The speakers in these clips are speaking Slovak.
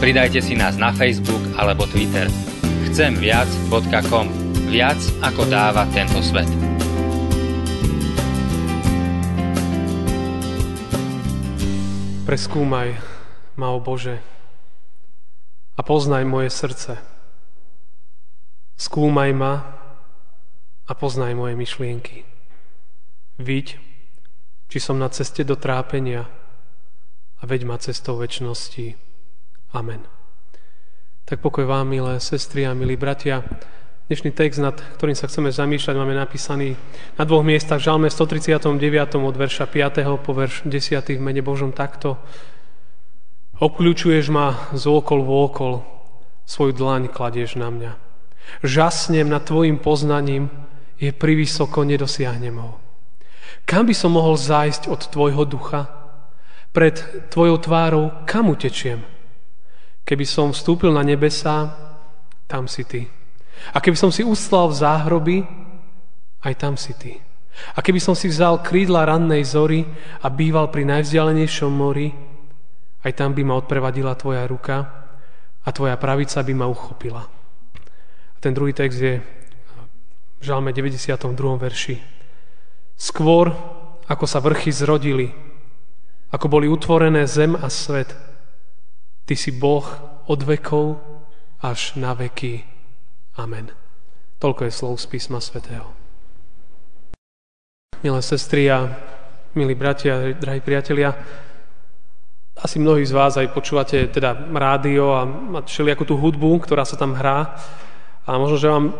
Pridajte si nás na Facebook alebo Twitter. Chcemviac.com Viac ako dáva tento svet. Preskúmaj ma, o Bože, a poznaj moje srdce. Skúmaj ma a poznaj moje myšlienky. Viď, či som na ceste do trápenia a veď ma cestou väčšnosti. Amen. Tak pokoj vám, milé sestry a milí bratia. Dnešný text, nad ktorým sa chceme zamýšľať, máme napísaný na dvoch miestach v Žalme 139. od verša 5. po verš 10. v mene Božom takto. Obkľúčuješ ma z okol v okol, svoju dlaň kladieš na mňa. Žasnem nad tvojim poznaním, je privysoko, nedosiahnem ho. Kam by som mohol zájsť od tvojho ducha? Pred tvojou tvárou kam utečiem? Keby som vstúpil na nebesá, tam si ty. A keby som si uslal v záhroby, aj tam si ty. A keby som si vzal krídla rannej zory a býval pri najvzdialenejšom mori, aj tam by ma odprevadila tvoja ruka a tvoja pravica by ma uchopila. A ten druhý text je v žalme 92. verši. Skôr, ako sa vrchy zrodili, ako boli utvorené zem a svet, ty si Boh od vekov až na veky. Amen. Toľko je slov z písma svätého. Milé sestry a milí bratia, drahí priatelia, asi mnohí z vás aj počúvate teda rádio a všelijakú tú hudbu, ktorá sa tam hrá. A možno, že vám,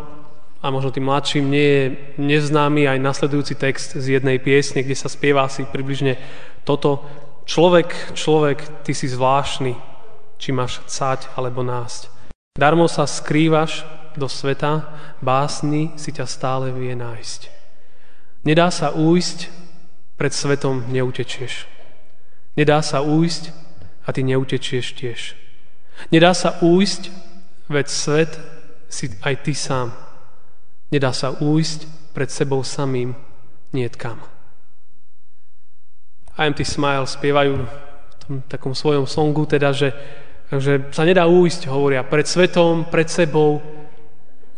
a možno tým mladším, nie je neznámy aj nasledujúci text z jednej piesne, kde sa spieva asi približne toto. Človek, človek, ty si zvláštny, či máš cať alebo násť. Darmo sa skrývaš do sveta, básny si ťa stále vie nájsť. Nedá sa újsť, pred svetom neutečieš. Nedá sa újsť a ty neutečieš tiež. Nedá sa újsť, veď svet si aj ty sám. Nedá sa újsť pred sebou samým, nie kam. I am smile spievajú v tom takom svojom songu, teda, že, že sa nedá újsť, hovoria, pred svetom, pred sebou,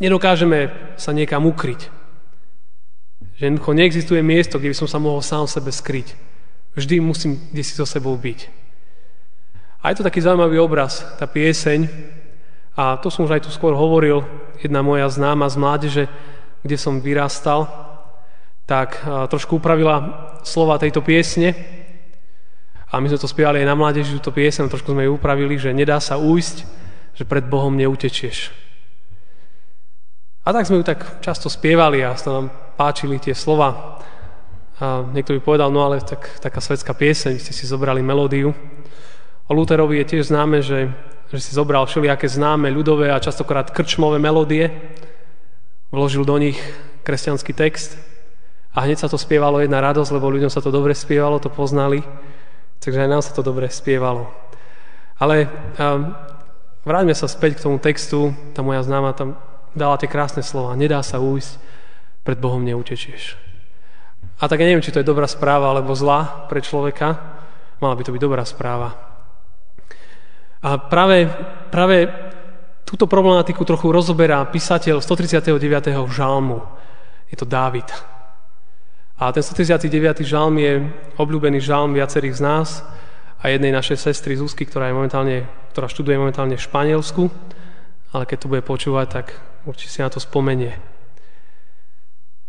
nedokážeme sa niekam ukryť. Že jednoducho neexistuje miesto, kde by som sa mohol sám sebe skryť. Vždy musím kde si so sebou byť. A je to taký zaujímavý obraz, tá pieseň. A to som už aj tu skôr hovoril, jedna moja známa z mládeže, kde som vyrastal, tak trošku upravila slova tejto piesne. A my sme to spievali aj na mládeži, túto piesň, trošku sme ju upravili, že nedá sa újsť, že pred Bohom neutečieš. A tak sme ju tak často spievali a sa nám páčili tie slova. A niekto by povedal, no ale tak, taká svetská pieseň, ste si zobrali melódiu. O Lutherovi je tiež známe, že, že si zobral všelijaké známe ľudové a častokrát krčmové melódie, vložil do nich kresťanský text a hneď sa to spievalo jedna radosť, lebo ľuďom sa to dobre spievalo, to poznali, takže aj nám sa to dobre spievalo. Ale um, vráťme sa späť k tomu textu, tá moja známa tam dala tie krásne slova. Nedá sa újsť, pred Bohom neutečieš. A tak ja neviem, či to je dobrá správa alebo zlá pre človeka. Mala by to byť dobrá správa. A práve, práve túto problematiku trochu rozoberá písateľ 139. žalmu. Je to Dávid. A ten 139. žalm je obľúbený žalm viacerých z nás a jednej našej sestry Zuzky, ktorá, je momentálne, ktorá študuje momentálne v Španielsku. Ale keď to bude počúvať, tak určite si na to spomenie.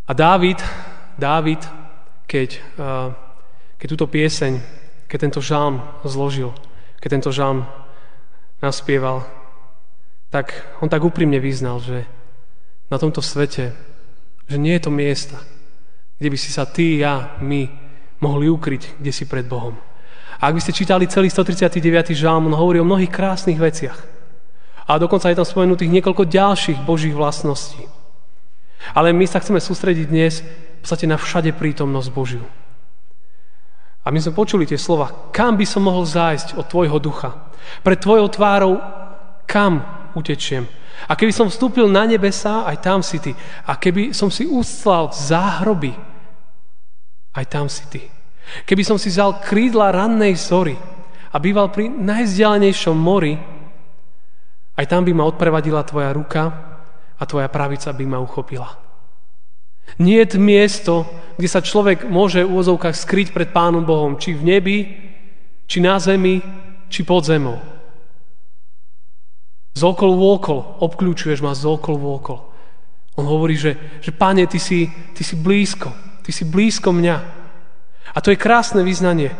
A Dávid, Dávid keď, keď túto pieseň, keď tento žalm zložil, keď tento žalm naspieval, tak on tak úprimne vyznal, že na tomto svete, že nie je to miesta, kde by si sa ty, ja, my mohli ukryť, kde si pred Bohom. A ak by ste čítali celý 139. žalm, on hovorí o mnohých krásnych veciach A dokonca je tam spomenutých niekoľko ďalších Božích vlastností. Ale my sa chceme sústrediť dnes v podstate na všade prítomnosť Božiu. A my sme počuli tie slova, kam by som mohol zájsť od tvojho ducha? Pred tvojou tvárou kam utečiem? A keby som vstúpil na nebesa, aj tam si ty. A keby som si ustlal záhroby, aj tam si ty. Keby som si vzal krídla rannej zory a býval pri najzdialenejšom mori, aj tam by ma odprevadila tvoja ruka a tvoja pravica by ma uchopila. Nie je miesto, kde sa človek môže v úvozovkách skryť pred Pánom Bohom, či v nebi, či na zemi, či pod zemou. Z okol vôkol, obklúčuješ ma z okol. On hovorí, že, že Pane, ty si, ty si blízko, ty si blízko mňa. A to je krásne vyznanie,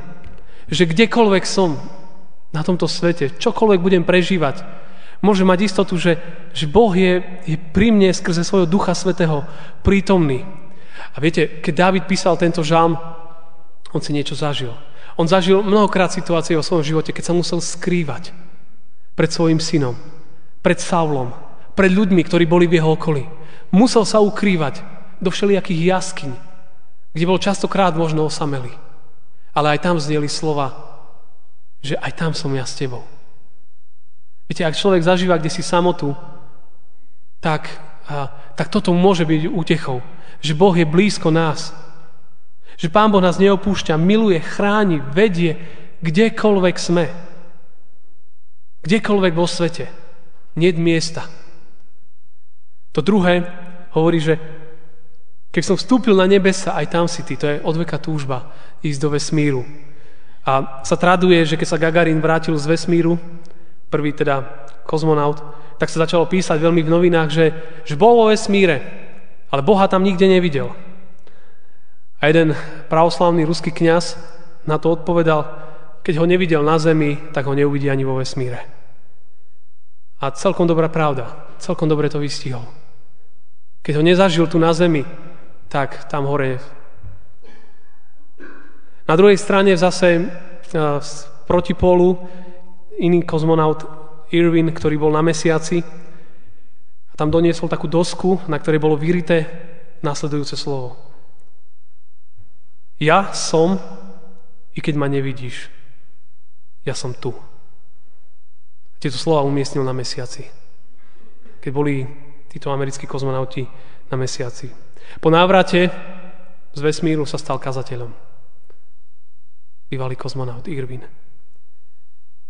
že kdekoľvek som na tomto svete, čokoľvek budem prežívať, môže mať istotu, že, že Boh je, je pri mne skrze svojho Ducha Svetého prítomný. A viete, keď David písal tento žalm, on si niečo zažil. On zažil mnohokrát situácie vo svojom živote, keď sa musel skrývať pred svojim synom, pred Saulom, pred ľuďmi, ktorí boli v jeho okolí. Musel sa ukrývať do všelijakých jaskyň, kde bol častokrát možno osamelý. Ale aj tam zneli slova, že aj tam som ja s tebou. Viete, ak človek zažíva kde si samotu, tak, a, tak toto môže byť útechou. Že Boh je blízko nás. Že Pán Boh nás neopúšťa, miluje, chráni, vedie, kdekoľvek sme. Kdekoľvek vo svete. Nie miesta. To druhé hovorí, že keď som vstúpil na nebesa, aj tam si ty. To je odveka túžba ísť do vesmíru. A sa traduje, že keď sa Gagarin vrátil z vesmíru, prvý teda kozmonaut, tak sa začalo písať veľmi v novinách, že, že bol vo vesmíre, ale Boha tam nikde nevidel. A jeden pravoslavný ruský kňaz na to odpovedal, keď ho nevidel na zemi, tak ho neuvidí ani vo vesmíre. A celkom dobrá pravda, celkom dobre to vystihol. Keď ho nezažil tu na zemi, tak tam hore. Na druhej strane zase z protipolu iný kozmonaut Irwin, ktorý bol na mesiaci tam doniesol takú dosku, na ktorej bolo vyrité následujúce slovo. Ja som, i keď ma nevidíš, ja som tu. Tieto slova umiestnil na mesiaci. Keď boli títo americkí kozmonauti na mesiaci. Po návrate z vesmíru sa stal kazateľom. Bývalý kozmonaut Irwin.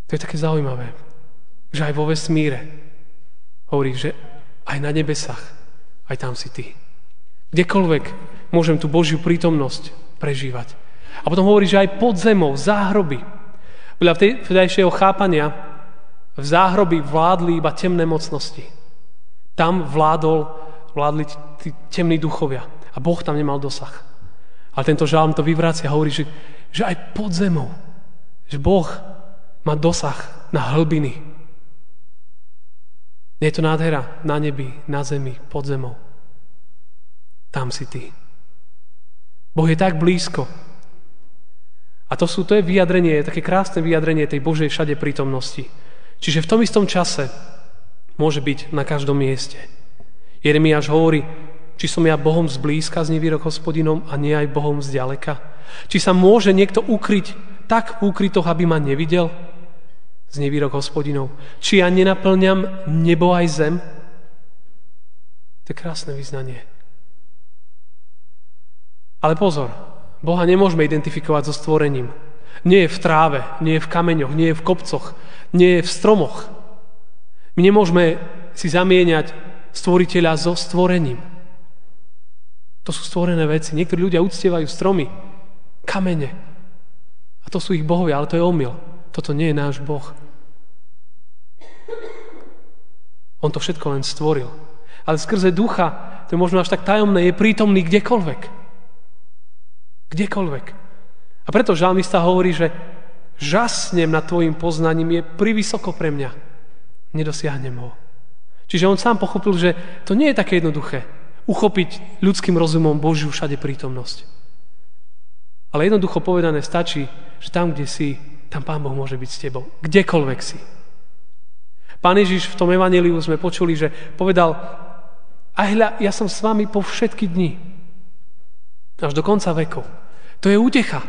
To je také zaujímavé, že aj vo vesmíre hovorí, že aj na nebesách, aj tam si ty. Kdekoľvek môžem tú Božiu prítomnosť prežívať. A potom hovorí, že aj pod zemou, záhroby. Podľa vtedajšieho chápania v záhroby vládli iba temné mocnosti. Tam vládol, vládli tí temní duchovia. A Boh tam nemal dosah. Ale tento žálm to vyvrácia a hovorí, že, že aj pod zemou, že Boh má dosah na hlbiny. Nie je to nádhera na nebi, na zemi, pod zemou. Tam si ty. Boh je tak blízko. A to, sú, to je vyjadrenie, také krásne vyjadrenie tej Božej všade prítomnosti. Čiže v tom istom čase môže byť na každom mieste. Jeremiáš hovorí, či som ja Bohom zblízka z nevýrok hospodinom a nie aj Bohom zďaleka. Či sa môže niekto ukryť tak v úkrytoch, aby ma nevidel? z nevýrok hospodinov. Či ja nenaplňam nebo aj zem? To je krásne vyznanie. Ale pozor, Boha nemôžeme identifikovať so stvorením. Nie je v tráve, nie je v kameňoch, nie je v kopcoch, nie je v stromoch. My nemôžeme si zamieňať stvoriteľa so stvorením. To sú stvorené veci. Niektorí ľudia uctievajú stromy, kamene. A to sú ich bohovia, ale to je omyl. Toto nie je náš Boh. On to všetko len stvoril. Ale skrze ducha, to je možno až tak tajomné, je prítomný kdekoľvek. Kdekoľvek. A preto žalmista hovorí, že žasnem nad tvojim poznaním je privysoko pre mňa. Nedosiahnem ho. Čiže on sám pochopil, že to nie je také jednoduché uchopiť ľudským rozumom Božiu všade prítomnosť. Ale jednoducho povedané stačí, že tam, kde si, tam Pán Boh môže byť s tebou. Kdekoľvek si. Pán Ježiš v tom evaneliu sme počuli, že povedal, a hľa, ja som s vami po všetky dni. Až do konca vekov. To je útecha.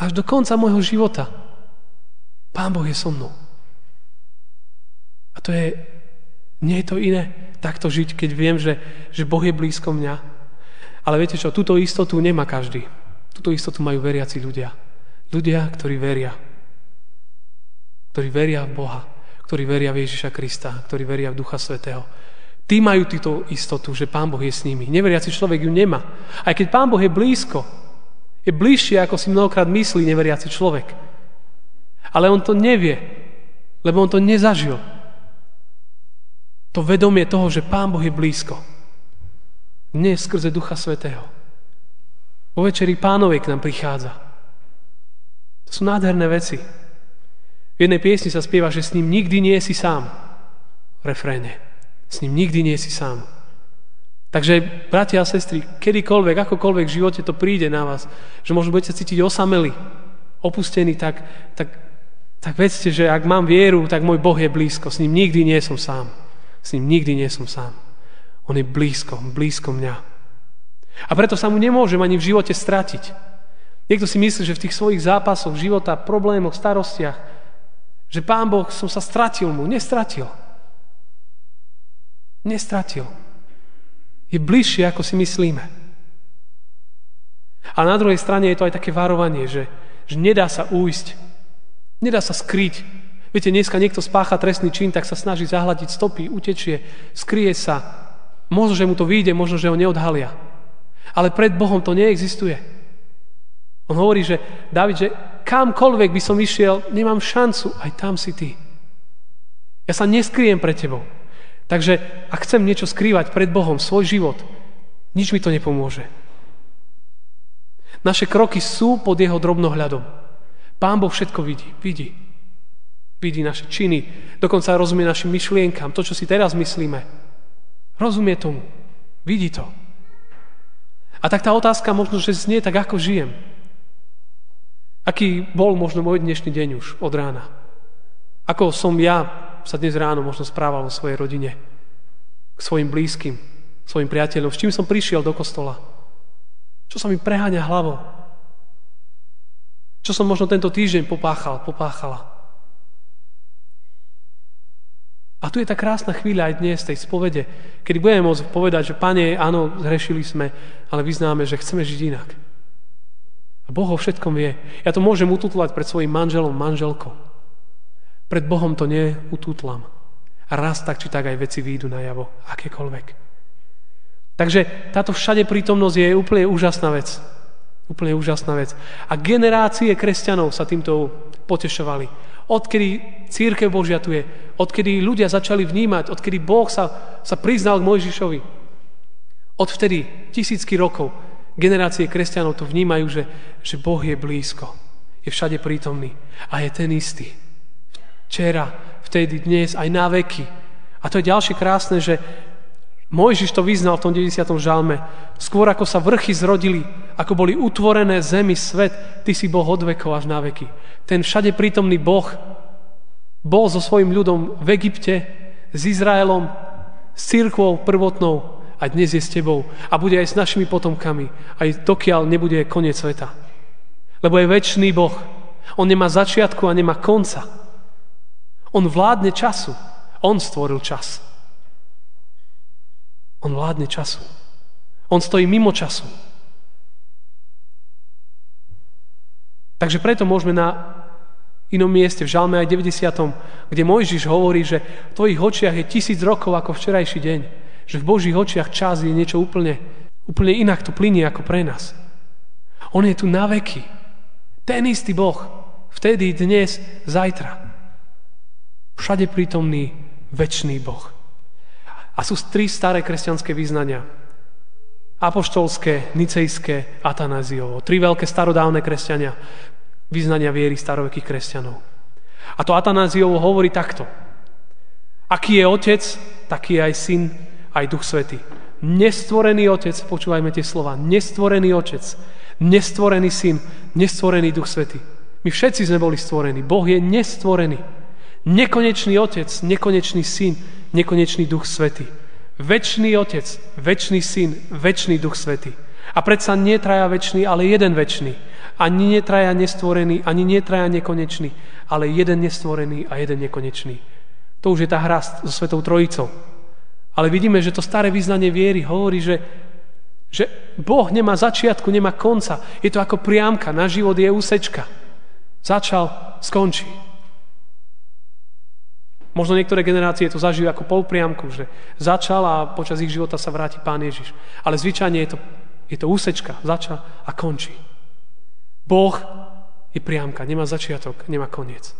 Až do konca môjho života. Pán Boh je so mnou. A to je, nie je to iné, takto žiť, keď viem, že, že Boh je blízko mňa. Ale viete čo, túto istotu nemá každý. Túto istotu majú veriaci ľudia. Ľudia, ktorí veria. Ktorí veria v Boha. Ktorí veria v Ježiša Krista. Ktorí veria v Ducha Svetého. Tí majú túto istotu, že Pán Boh je s nimi. Neveriaci človek ju nemá. Aj keď Pán Boh je blízko, je bližšie, ako si mnohokrát myslí neveriaci človek. Ale on to nevie, lebo on to nezažil. To vedomie toho, že Pán Boh je blízko. Dnes skrze Ducha Svetého. Po večeri pánovej k nám prichádza. To sú nádherné veci. V jednej piesni sa spieva, že s ním nikdy nie si sám. V refréne. S ním nikdy nie si sám. Takže, bratia a sestry, kedykoľvek, akokoľvek v živote to príde na vás, že možno budete cítiť osameli, opustení, tak, tak, tak vedzte, že ak mám vieru, tak môj Boh je blízko. S ním nikdy nie som sám. S ním nikdy nie som sám. On je blízko, blízko mňa. A preto sa mu nemôžem ani v živote stratiť. Niekto si myslí, že v tých svojich zápasoch života, problémoch, starostiach, že Pán Boh som sa stratil mu. Nestratil. Nestratil. Je bližšie, ako si myslíme. A na druhej strane je to aj také varovanie, že, že nedá sa újsť. Nedá sa skryť. Viete, dneska niekto spácha trestný čin, tak sa snaží zahľadiť stopy, utečie, skrie sa. Možno, že mu to vyjde, možno, že ho neodhalia. Ale pred Bohom to neexistuje. On hovorí, že David, že kamkoľvek by som išiel, nemám šancu, aj tam si ty. Ja sa neskriem pred tebou. Takže ak chcem niečo skrývať pred Bohom, svoj život, nič mi to nepomôže. Naše kroky sú pod jeho drobnohľadom. Pán Boh všetko vidí. Vidí. Vidí naše činy. Dokonca rozumie našim myšlienkam. To, čo si teraz myslíme. Rozumie tomu. Vidí to. A tak tá otázka možno, že znie tak, ako žijem. Aký bol možno môj dnešný deň už od rána. Ako som ja sa dnes ráno možno správal vo svojej rodine, k svojim blízkym, svojim priateľom, s čím som prišiel do kostola, čo sa mi preháňa hlavou, čo som možno tento týždeň popáchal, popáchala. A tu je tá krásna chvíľa aj dnes, tej spovede, kedy budeme môcť povedať, že Pane, áno, zhrešili sme, ale vyznáme, že chceme žiť inak. A Boh o všetkom vie. Ja to môžem ututlať pred svojim manželom, manželkou. Pred Bohom to neutútlam. A raz tak, či tak aj veci výjdu na javo, akékoľvek. Takže táto všade prítomnosť je úplne úžasná vec. Úplne úžasná vec. A generácie kresťanov sa týmto potešovali. Odkedy církev Božia tu je, odkedy ľudia začali vnímať, odkedy Boh sa, sa priznal k Mojžišovi. Odvtedy, tisícky rokov, generácie kresťanov to vnímajú, že, že Boh je blízko. Je všade prítomný. A je ten istý včera, vtedy, dnes, aj na veky. A to je ďalšie krásne, že Mojžiš to vyznal v tom 90. žalme. Skôr ako sa vrchy zrodili, ako boli utvorené zemi, svet, ty si Boh od vekov až na veky. Ten všade prítomný Boh bol so svojim ľudom v Egypte, s Izraelom, s církvou prvotnou a dnes je s tebou a bude aj s našimi potomkami, aj dokiaľ nebude koniec sveta. Lebo je väčší Boh. On nemá začiatku a nemá konca. On vládne času. On stvoril čas. On vládne času. On stojí mimo času. Takže preto môžeme na inom mieste, v Žalme aj 90., kde Mojžiš hovorí, že v tvojich očiach je tisíc rokov ako včerajší deň. Že v Božích očiach čas je niečo úplne, úplne inak tu plinie ako pre nás. On je tu na veky. Ten istý Boh. Vtedy, dnes, zajtra všade prítomný väčší Boh. A sú tri staré kresťanské význania. Apoštolské, nicejské, atanáziovo. Tri veľké starodávne kresťania. Význania viery starovekých kresťanov. A to atanáziovo hovorí takto. Aký je otec, taký je aj syn, aj duch svety. Nestvorený otec, počúvajme tie slova, nestvorený otec, nestvorený syn, nestvorený duch svety. My všetci sme boli stvorení. Boh je nestvorený. Nekonečný Otec, nekonečný Syn, nekonečný Duch Svety. Večný Otec, večný Syn, večný Duch Svety. A predsa netraja večný, ale jeden večný. Ani netraja nestvorený, ani netraja nekonečný, ale jeden nestvorený a jeden nekonečný. To už je tá hra so Svetou Trojicou. Ale vidíme, že to staré význanie viery hovorí, že, že Boh nemá začiatku, nemá konca. Je to ako priamka, na život je úsečka. Začal, skončí. Možno niektoré generácie to zažijú ako polpriamku, že začal a počas ich života sa vráti Pán Ježiš. Ale zvyčajne je to, je to úsečka, začal a končí. Boh je priamka, nemá začiatok, nemá koniec.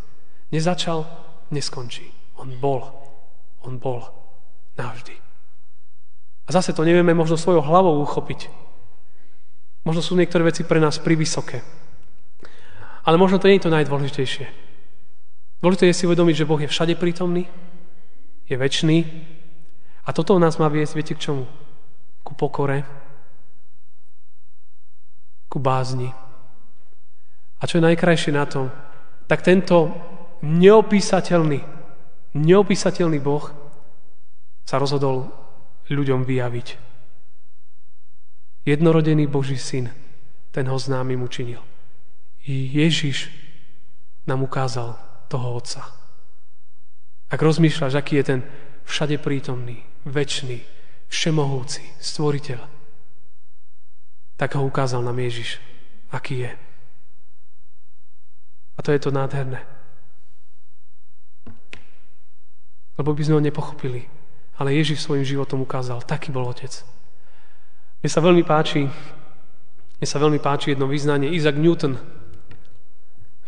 Nezačal, neskončí. On bol. On bol. Navždy. A zase to nevieme možno svojou hlavou uchopiť. Možno sú niektoré veci pre nás privysoké. Ale možno to nie je to najdôležitejšie. Dôležité je si uvedomiť, že Boh je všade prítomný, je väčší a toto nás má viesť, viete k čomu? Ku pokore, ku bázni. A čo je najkrajšie na tom, tak tento neopísateľný, neopísateľný Boh sa rozhodol ľuďom vyjaviť. Jednorodený Boží syn, ten ho známym učinil. I Ježiš nám ukázal toho Otca. Ak rozmýšľaš, aký je ten všade prítomný, väčší, všemohúci, stvoriteľ, tak ho ukázal nám Ježiš, aký je. A to je to nádherné. Lebo by sme ho nepochopili. Ale Ježiš svojim životom ukázal, taký bol Otec. Mne sa veľmi páči, mne sa veľmi páči jedno vyznanie. Isaac Newton,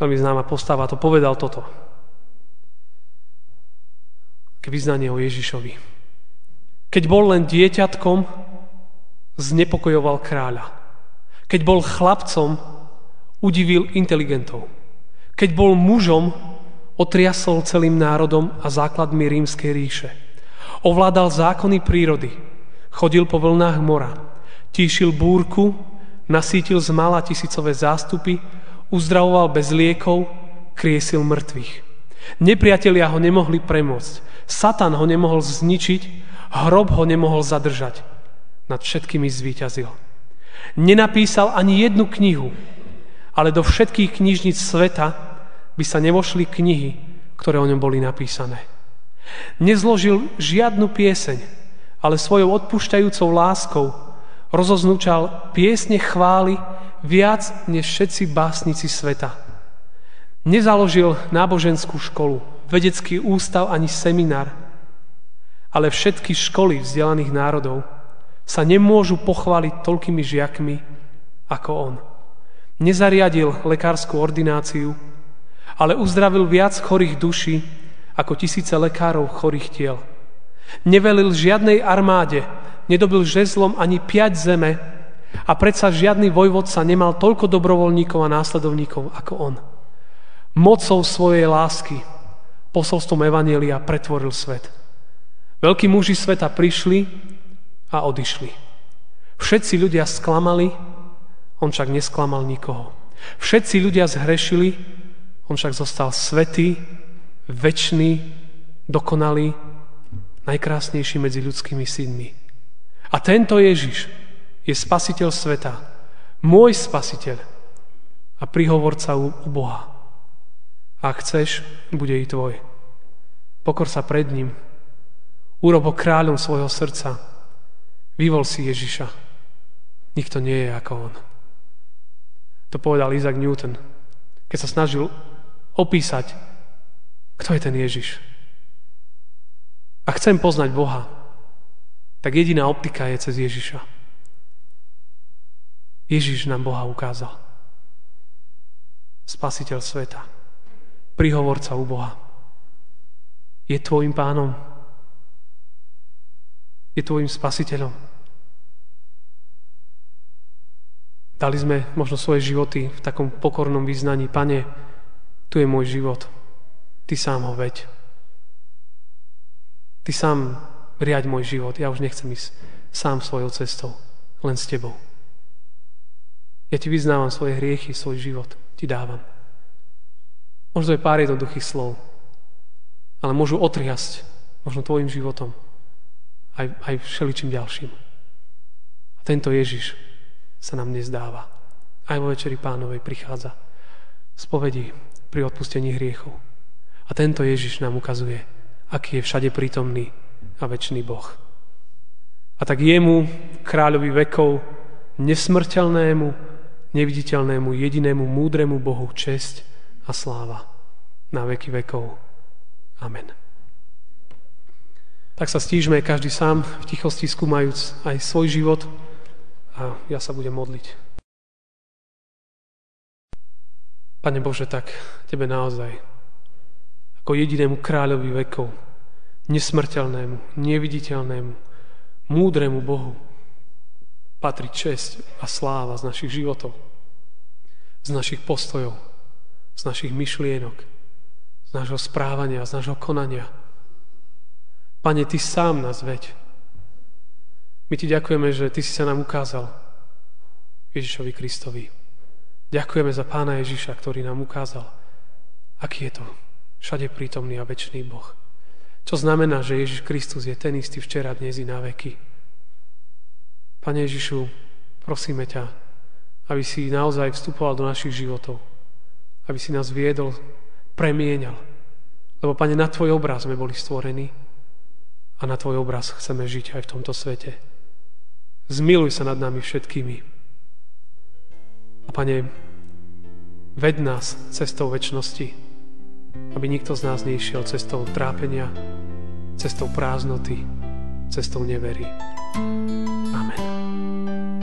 veľmi známa postava, to povedal toto. Ke vyznanie o Ježišovi. Keď bol len dieťatkom, znepokojoval kráľa. Keď bol chlapcom, udivil inteligentov. Keď bol mužom, otriasol celým národom a základmi rímskej ríše. Ovládal zákony prírody, chodil po vlnách mora, tíšil búrku, nasítil z mala tisícové zástupy, uzdravoval bez liekov, kriesil mŕtvych. Nepriatelia ho nemohli premôcť. Satan ho nemohol zničiť, hrob ho nemohol zadržať. Nad všetkými zvíťazil. Nenapísal ani jednu knihu, ale do všetkých knižnic sveta by sa nevošli knihy, ktoré o ňom boli napísané. Nezložil žiadnu pieseň, ale svojou odpúšťajúcou láskou rozoznúčal piesne chvály viac než všetci básnici sveta. Nezaložil náboženskú školu, vedecký ústav ani seminár, ale všetky školy vzdelaných národov sa nemôžu pochváliť toľkými žiakmi ako on. Nezariadil lekárskú ordináciu, ale uzdravil viac chorých duší ako tisíce lekárov chorých tiel. Nevelil žiadnej armáde, nedobil žezlom ani piať zeme, a predsa žiadny vojvodca nemal toľko dobrovoľníkov a následovníkov ako on. Mocou svojej lásky posolstvom Evanielia pretvoril svet. Veľkí muži sveta prišli a odišli. Všetci ľudia sklamali, on však nesklamal nikoho. Všetci ľudia zhrešili, on však zostal svetý, väčší, dokonalý, najkrásnejší medzi ľudskými synmi. A tento Ježiš, je spasiteľ sveta. Môj spasiteľ a prihovorca u, u Boha. Ak chceš, bude i tvoj. Pokor sa pred ním. Urob ho kráľom svojho srdca. Vyvol si Ježiša. Nikto nie je ako on. To povedal Isaac Newton, keď sa snažil opísať, kto je ten Ježiš. A chcem poznať Boha, tak jediná optika je cez Ježiša. Ježiš nám Boha ukázal. Spasiteľ sveta. Prihovorca u Boha. Je tvojim pánom. Je tvojim spasiteľom. Dali sme možno svoje životy v takom pokornom význaní. Pane, tu je môj život. Ty sám ho veď. Ty sám riaď môj život. Ja už nechcem ísť sám svojou cestou, len s Tebou. Ja ti vyznávam svoje hriechy, svoj život. Ti dávam. Možno je pár jednoduchých slov. ale môžu otriasť možno tvojim životom aj, aj všeličím ďalším. A tento Ježiš sa nám nezdáva. Aj vo Večeri pánovej prichádza spovedi pri odpustení hriechov. A tento Ježiš nám ukazuje, aký je všade prítomný a väčší Boh. A tak jemu, kráľovi vekov, nesmrteľnému, neviditeľnému, jedinému, múdremu Bohu česť a sláva na veky vekov. Amen. Tak sa stížme každý sám v tichosti skúmajúc aj svoj život a ja sa budem modliť. Pane Bože, tak Tebe naozaj ako jedinému kráľovi vekov, nesmrteľnému, neviditeľnému, múdremu Bohu patrí česť a sláva z našich životov, z našich postojov, z našich myšlienok, z nášho správania, z nášho konania. Pane, Ty sám nás veď. My Ti ďakujeme, že Ty si sa nám ukázal Ježišovi Kristovi. Ďakujeme za Pána Ježiša, ktorý nám ukázal, aký je to všade prítomný a väčší Boh. Čo znamená, že Ježiš Kristus je ten istý včera, dnes i na veky. Pane Ježišu, prosíme ťa, aby si naozaj vstupoval do našich životov. Aby si nás viedol, premienal. Lebo, Pane, na Tvoj obraz sme boli stvorení a na Tvoj obraz chceme žiť aj v tomto svete. Zmiluj sa nad nami všetkými. A Pane, ved nás cestou väčšnosti, aby nikto z nás neišiel cestou trápenia, cestou prázdnoty, cestou neverí. Amen.